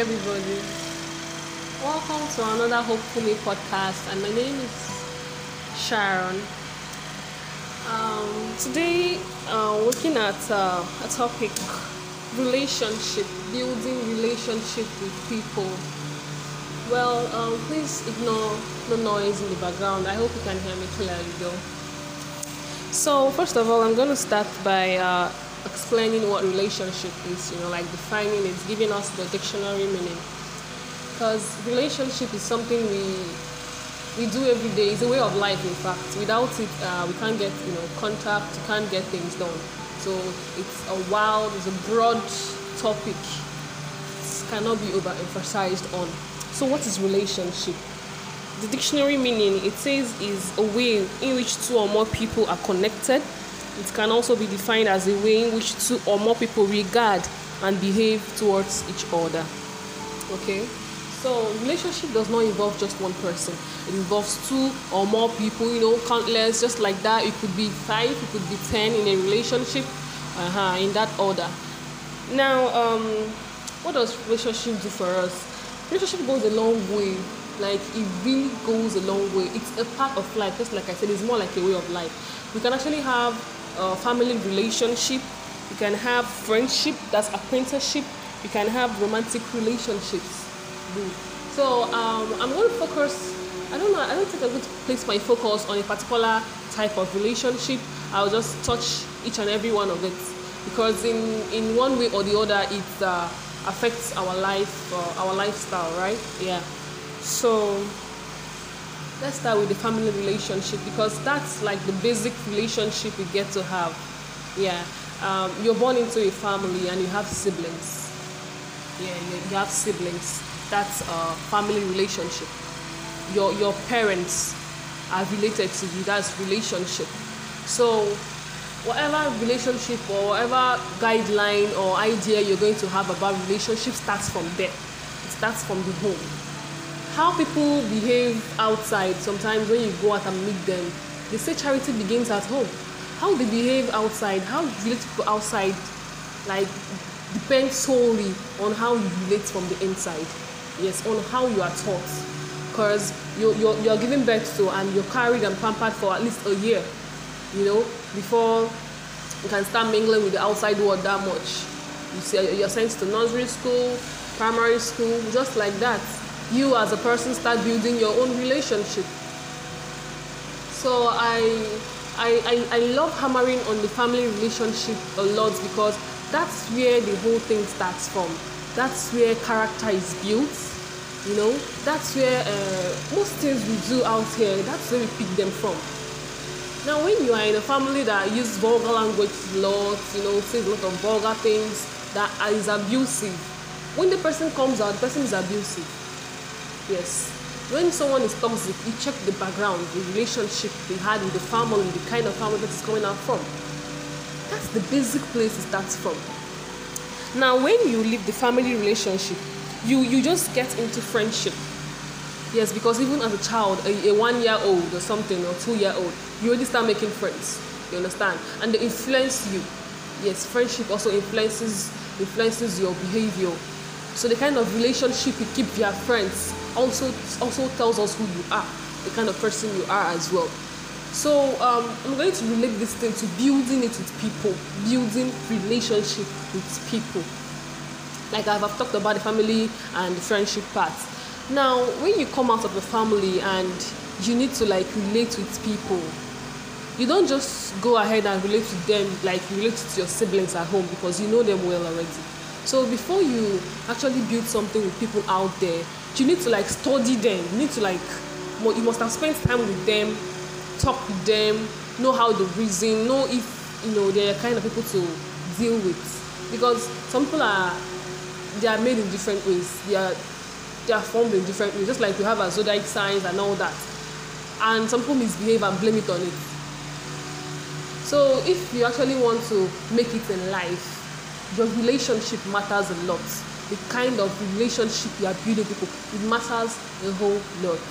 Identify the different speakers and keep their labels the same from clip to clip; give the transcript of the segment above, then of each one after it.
Speaker 1: everybody. Welcome to another Hope for Me podcast, and my name is Sharon. Um, today, uh, looking at uh, a topic relationship, building relationship with people. Well, um, please ignore the noise in the background. I hope you can hear me clearly, though. So, first of all, I'm going to start by uh, explaining what relationship is, you know, like defining it, giving us the dictionary meaning. Because relationship is something we we do every day. It's a way of life, in fact. Without it, uh, we can't get you know contact, we can't get things done. So it's a wild, it's a broad topic. It cannot be overemphasized on. So what is relationship? The dictionary meaning it says is a way in which two or more people are connected it can also be defined as a way in which two or more people regard and behave towards each other. Okay? So, relationship does not involve just one person. It involves two or more people, you know, countless, just like that. It could be five, it could be ten in a relationship, uh-huh, in that order. Now, um, what does relationship do for us? Relationship goes a long way. Like, it really goes a long way. It's a part of life, just like I said, it's more like a way of life. We can actually have uh, family relationship you can have friendship that's apprenticeship you can have romantic relationships. So um, i'm going to focus i don't know i don't think i'm going to place my focus on a particular type of relationship. I'll just touch each and every one of it. Because in in one way or the other it uh, affects our life uh, our lifestyle right? Yeah. So let's start with the family relationship because that's like the basic relationship we get to have. Yeah. Um, you're born into a family and you have siblings. Yeah you, you have siblings. That's a family relationship. Your your parents are related to you. That's relationship. So whatever relationship or whatever guideline or idea you're going to have about relationship starts from there. It starts from the home how people behave outside sometimes when you go out and meet them. They say charity begins at home. How they behave outside how you relate to outside like depends solely on how you relate from the inside. Yes on how you are taught. Because you, you're, you're giving birth to and you're carried and pampered for at least a year you know before you can start mingling with the outside world that much. You see you're sent to nursery school primary school just like that you as a person start building your own relationship. So I, I, I, I love hammering on the family relationship a lot because that's where the whole thing starts from. That's where character is built. You know, that's where uh, most things we do out here, that's where we pick them from. Now, when you are in a family that uses vulgar language a lot, you know, says a lot of vulgar things that is abusive, when the person comes out, the person is abusive Yes. When someone is toxic, you check the background, the relationship they had with the family, the kind of family that is coming out from. That's the basic place it starts from. Now, when you leave the family relationship, you you just get into friendship. Yes, because even as a child, a, a one year old or something or two year old, you already start making friends. You understand? And they influence you. Yes, friendship also influences influences your behavior. So the kind of relationship you keep with your friends also also tells us who you are, the kind of person you are as well. So um, I'm going to relate this thing to building it with people, building relationship with people. Like I've, I've talked about the family and the friendship part. Now, when you come out of the family and you need to like relate with people, you don't just go ahead and relate to them like you relate to your siblings at home because you know them well already. So before you actually build something with people out there, you need to like study them. You need to like you must have spent time with them talk with them know how they reason know if you know they're kind of people to deal with. Because some people are they are made in different ways. They are they are formed in different ways. Just like we have our zodiac signs and all that. And some people misbehave and blame it on it. So if you actually want to make it in life your relationship matters a lot the kind of relationship you are building people it matters a whole lot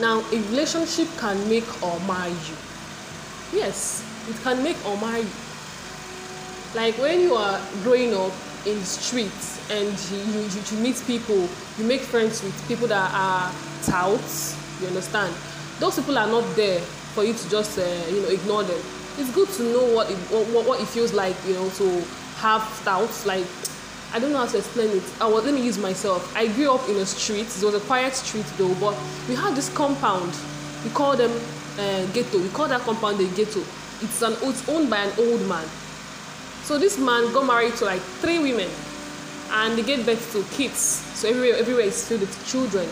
Speaker 1: now a relationship can make or mar you yes it can make or mar you like when you are growing up in the streets and you, you, you meet people, you make friends with people that are touts, you understand? Those people are not there for you to just, uh, you know, ignore them. It's good to know what it, what, what it feels like, you know, to have touts. Like, I don't know how to explain it. I was, let me use myself. I grew up in a street. It was a quiet street though, but we had this compound. We call them uh, ghetto. We call that compound the ghetto. It's an it's owned by an old man. So this man got married to like three women, and they gave birth to kids. So everywhere everywhere is filled with children.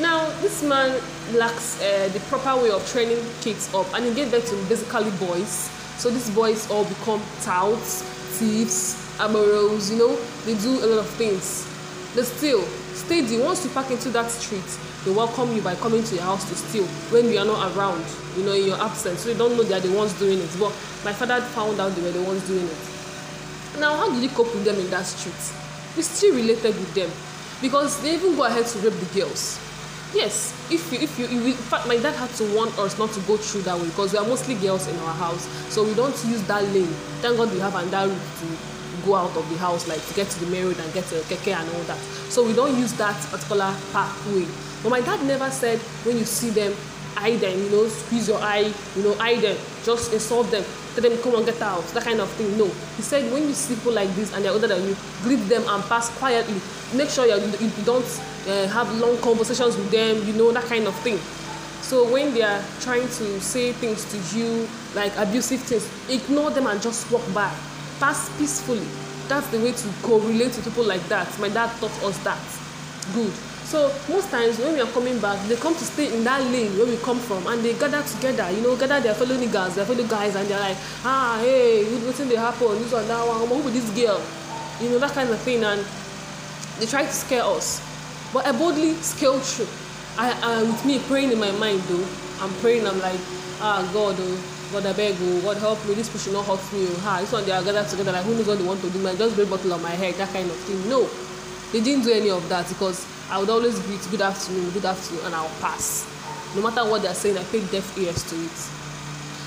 Speaker 1: Now this man lacks uh, the proper way of training kids up, and he gave birth to basically boys. So these boys all become touts, thieves, amoros. You know, they do a lot of things. They steal, steady. Once you park into that street, they welcome you by coming to your house to steal when you are not around, you know, in your absence. So you don't know they are the ones doing it. But my father found out they were the ones doing it. Now, how did he cope with them in that street? He still related with them because they even go ahead to rape the girls. Yes, if you, if you, in fact, my dad had to warn us not to go through that way because we are mostly girls in our house, so we don't use that lane. Thank God we have another route to go out of the house, like to get to the main road and get to keke and all that. So we don't use that particular pathway. But my dad never said when you see them, eye them, you know, squeeze your eye, you know, eye them, just insult them, tell them come on get out, that kind of thing. No. He said when you see people like this and they're older than you, greet them and pass quietly. Make sure you, you don't uh, have long conversations with them, you know, that kind of thing. So when they are trying to say things to you, like abusive things, ignore them and just walk by. Pass peacefully. That's the way to correlate to people like that. My dad taught us that. Good. So most times when we are coming back, they come to stay in that lane where we come from, and they gather together. You know, gather their fellow niggas, their fellow guys, and they're like, ah, hey, what's in the happen? This one, that one. Who with this girl? You know that kind of thing, and they try to scare us. But I boldly scaled through. I, with me praying in my mind though, I'm praying. I'm like, ah, God, oh, God, I beg, oh, God help me. This should not hurt me. Ah, this one they are gathered together. Like, who knows what they want to do? Man, just bring bottle on my head, that kind of thing. No, they didn't do any of that because I would always greet good afternoon, good afternoon, and I'll pass. No matter what they're saying, I pay deaf ears to it.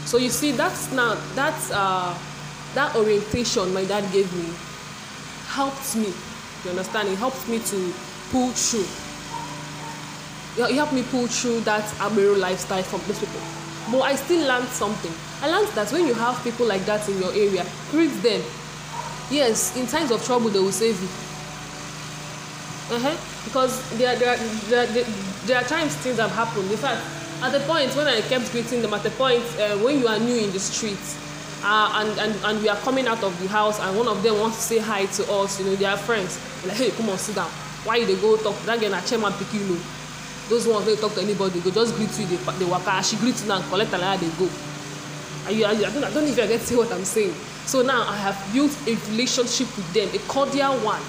Speaker 1: So you see, that's now that's uh, that orientation my dad gave me helped me. You understand? It helped me to pull through. It helped me pull through that Agbero lifestyle from those people. But I still learned something. I learned that when you have people like that in your area, greet them. Yes, in times of trouble, they will save you uh-huh. because there, there, there, there, are times things have happened in fact at the point when i kept greeting them at the point uh, when you are new in the street uh, and, and and we are coming out of the house and one of them wants to say hi to us you know they are friends like hey come on sit down why you dey go talk that girl na chairman pikin o those ones wey talk to anybody go just greet you dey dey waka. As she greet you now collect alaya dey go. Are you, i don't i don't you get what i'm saying. So now i have built a relationship with them a cordial one.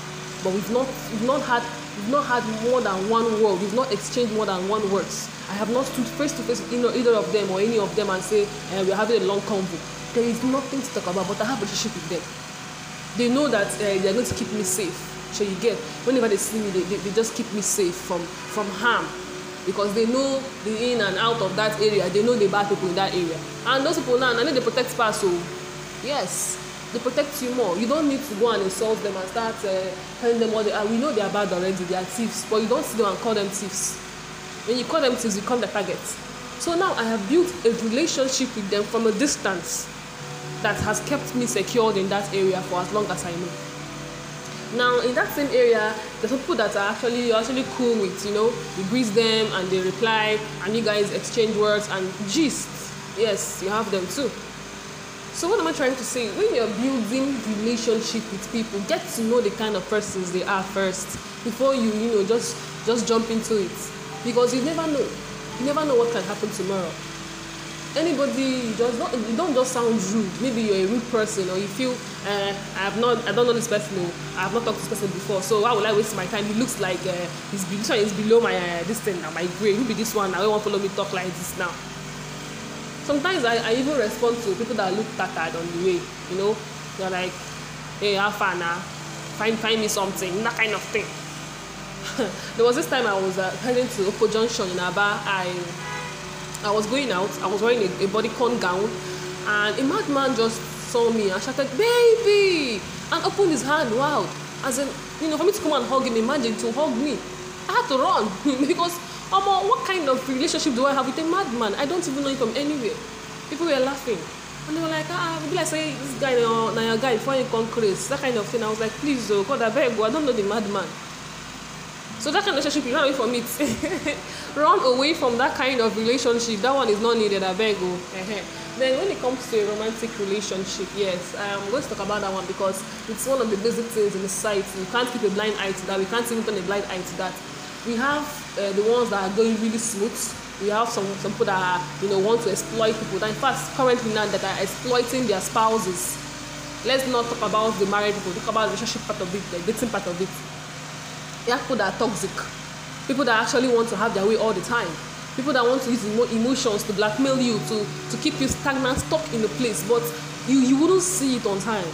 Speaker 1: But we've not we've not had we've not had more than one word. We've not exchanged more than one words. I have not stood face to face with either, either of them or any of them and say eh, we're having a long convo. There is nothing to talk about but i have a relationship with them. They know that uh, they're going to keep me safe. So you get whenever they see me they, they, they just keep me safe from from harm because they know the in and out of that area. They know the bad people in that area. And those people now na they protect pass o yes they protect you more. You don't need to go and insult them and start uh, telling them they are we know they are bad already they are thieves but you don't see them and call them thieves. When you call them thieves you become the target so now i have built a relationship with them from a distance that has kept me secured in that area for as long as i know now in that same area there's people that are actually you're actually cool with you know you greet them and they reply and you guys exchange words and gist yes you have them too so what am I trying to say? When you're building relationship with people, get to know the kind of persons they are first before you, you know, just just jump into it. Because you never know. You never know what can happen tomorrow. Anybody, just not you don't just sound rude. Maybe you're a rude person or you feel uh, I have not I don't know this person or I have not talked to this person before. So why would I waste my time? He looks like uh, he's this one is below my uh, this thing now, my grade. Who be this one? Don't want to follow me talk like this now sometimes I, I even respond to people that look tattered on the way you know they're like hey how far now find find me something that kind of thing there was this time I was uh, heading to Opo Junction in Aba I I was going out I was wearing a, a bodycon gown and a madman just saw me and shouted baby and opened his hand. Wow. As in, you know, for me to come and hug him, imagine to hug me. I had to run because, um, what kind of relationship do I have with a madman? I don't even know him from anywhere. People were laughing. And they were like, ah, maybe like say this guy now, your guy before you come crazy, that kind of thing. I was like, please, oh God, I beg, I don't know the madman. So that kind of relationship, you run away from it. run away from that kind of relationship. That one is not needed. I beg you. Then when it comes to a romantic relationship, yes, I'm going to talk about that one because it's one of the basic things in the society. You can't keep a blind eye to that. We can't even turn a blind eye to that. We have uh, the ones that are going really smooth. We have some, some people that are, you know want to exploit people. That in fact currently now that are exploiting their spouses. Let's not talk about the married people. Talk about the relationship part of it, the dating part of it have people that are toxic. People that actually want to have their way all the time. People that want to use emo emotions to blackmail you to to keep you stagnant stuck in a place. But you you wouldn't see it on time.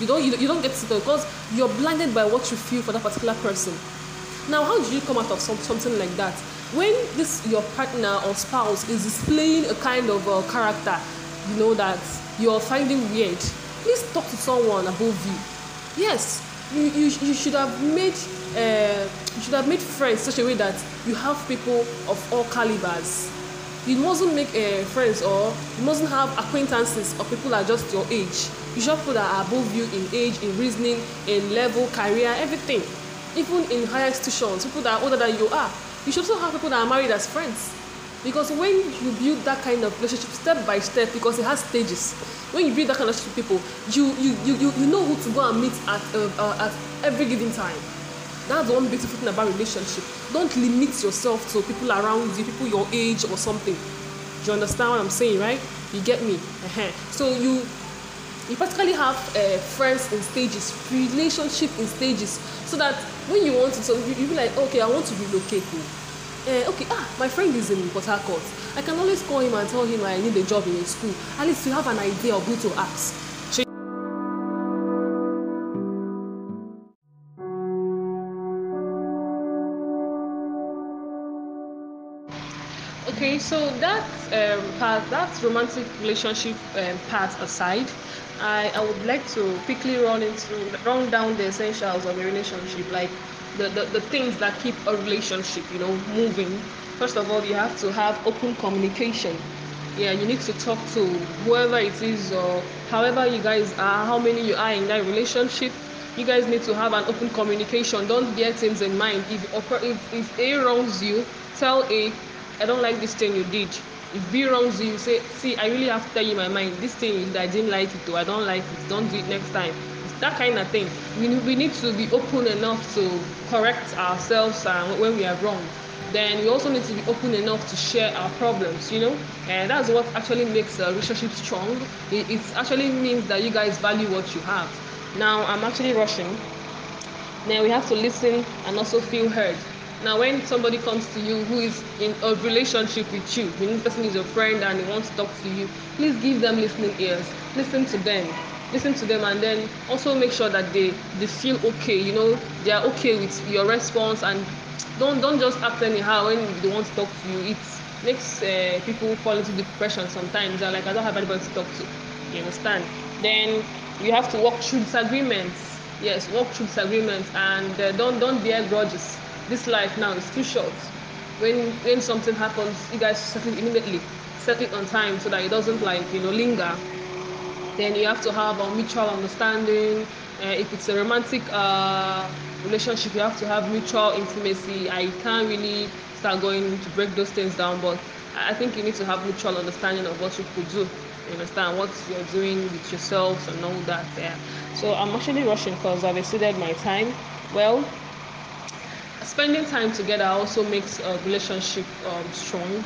Speaker 1: You don't you, you don't get to see it because you're blinded by what you feel for that particular person. Now how do you come out of some, something like that? When this your partner or spouse is displaying a kind of uh, character you know that you're finding weird please talk to someone above you. Yes you you, you should have made uh, you should have made friends such a way that you have people of all calibers. You mustn't make uh, friends or you mustn't have acquaintances of people that are just your age. You should have people that are above you in age in reasoning in level career everything. Even in higher institutions people that are older than you are. You should also have people that are married as friends. Because when you build that kind of relationship step by step because it has stages when you build that kind of relationship with people you you you you, you know who to go and meet at uh, uh, at every given time that's one beautiful thing about relationship. Don't limit yourself to people around you people your age or something. Do you understand what i'm saying right? You get me? Uh-huh. so you you practically have uh, friends in stages relationship in stages so that when you want to so you, you be like okay i want to relocate uh, okay ah my friend is in port harcourt. I can always call him and tell him i need a job in a school. At least you have an idea of who to ask so that um, part that romantic relationship um, part aside I, I would like to quickly run into run down the essentials of a relationship like the, the, the things that keep a relationship you know moving. First of all you have to have open communication. Yeah you need to talk to whoever it is or however you guys are how many you are in that relationship. You guys need to have an open communication. Don't bear things in mind. If if, if a wrongs you tell a I don't like this thing you did. If B wrongs you, you say, see, I really have to tell you my mind. This thing, I didn't like it, or I don't like it. Don't do it next time. It's that kind of thing. We, we need to be open enough to correct ourselves uh, when we are wrong. Then we also need to be open enough to share our problems, you know? And that's what actually makes a relationship strong. It, it actually means that you guys value what you have. Now, I'm actually rushing. Now we have to listen and also feel heard. Now, when somebody comes to you who is in a relationship with you, when this person is your friend and he wants to talk to you, please give them listening ears. Listen to them. Listen to them and then also make sure that they, they feel okay, you know, they are okay with your response and don't don't just act anyhow when they want to talk to you. It makes uh, people fall into depression sometimes. They're like, I don't have anybody to talk to. You understand? Then you have to walk through disagreements. Yes, walk through disagreements and uh, don't don't bear grudges this life now is too short. When when something happens, you guys settle immediately, set it on time so that it doesn't like you know linger. Then you have to have a mutual understanding. Uh, if it's a romantic uh, relationship, you have to have mutual intimacy. I can't really start going to break those things down, but I think you need to have mutual understanding of what you could do. You understand what you're doing with yourselves and all that. Yeah. So I'm actually rushing because I've exceeded my time. Well, spending time together also makes a relationship um, strong.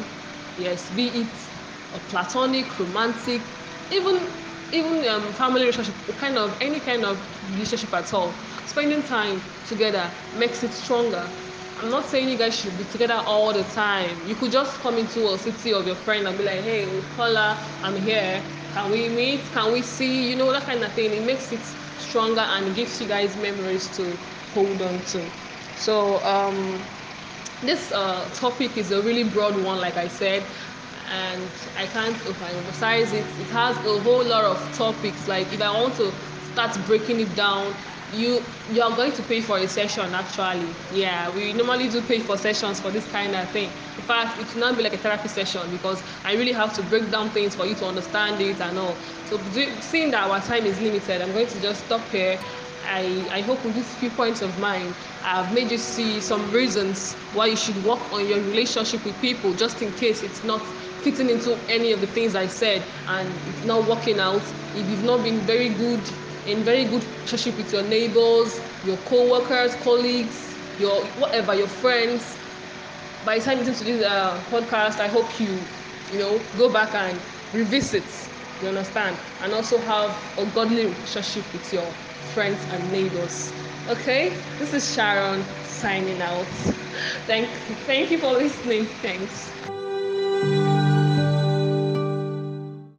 Speaker 1: Yes be it a platonic romantic even even um, family relationship kind of any kind of relationship at all. Spending time together makes it stronger. I'm not saying you guys should be together all the time. You could just come into a city of your friend and be like hey Paula, i'm here. Can we meet? Can we see? You know that kind of thing. It makes it stronger and gives you guys memories to hold on to so um, this uh, topic is a really broad one, like I said, and I can't emphasize it. It has a whole lot of topics. Like if I want to start breaking it down you you are going to pay for a session actually yeah we normally do pay for sessions for this kind of thing in fact it will not be like a therapy session because i really have to break down things for you to understand it and all so seeing that our time is limited i'm going to just stop here I, I hope with these few points of mine, I've made you see some reasons why you should work on your relationship with people just in case it's not fitting into any of the things I said and it's not working out. If you've not been very good in very good relationship with your neighbors, your co-workers, colleagues, your whatever, your friends. By the time you listen to this uh, podcast, I hope you, you know, go back and revisit. You understand, and also have a godly relationship with your friends and neighbors. Okay, this is Sharon signing out. Thank, thank you for listening. Thanks.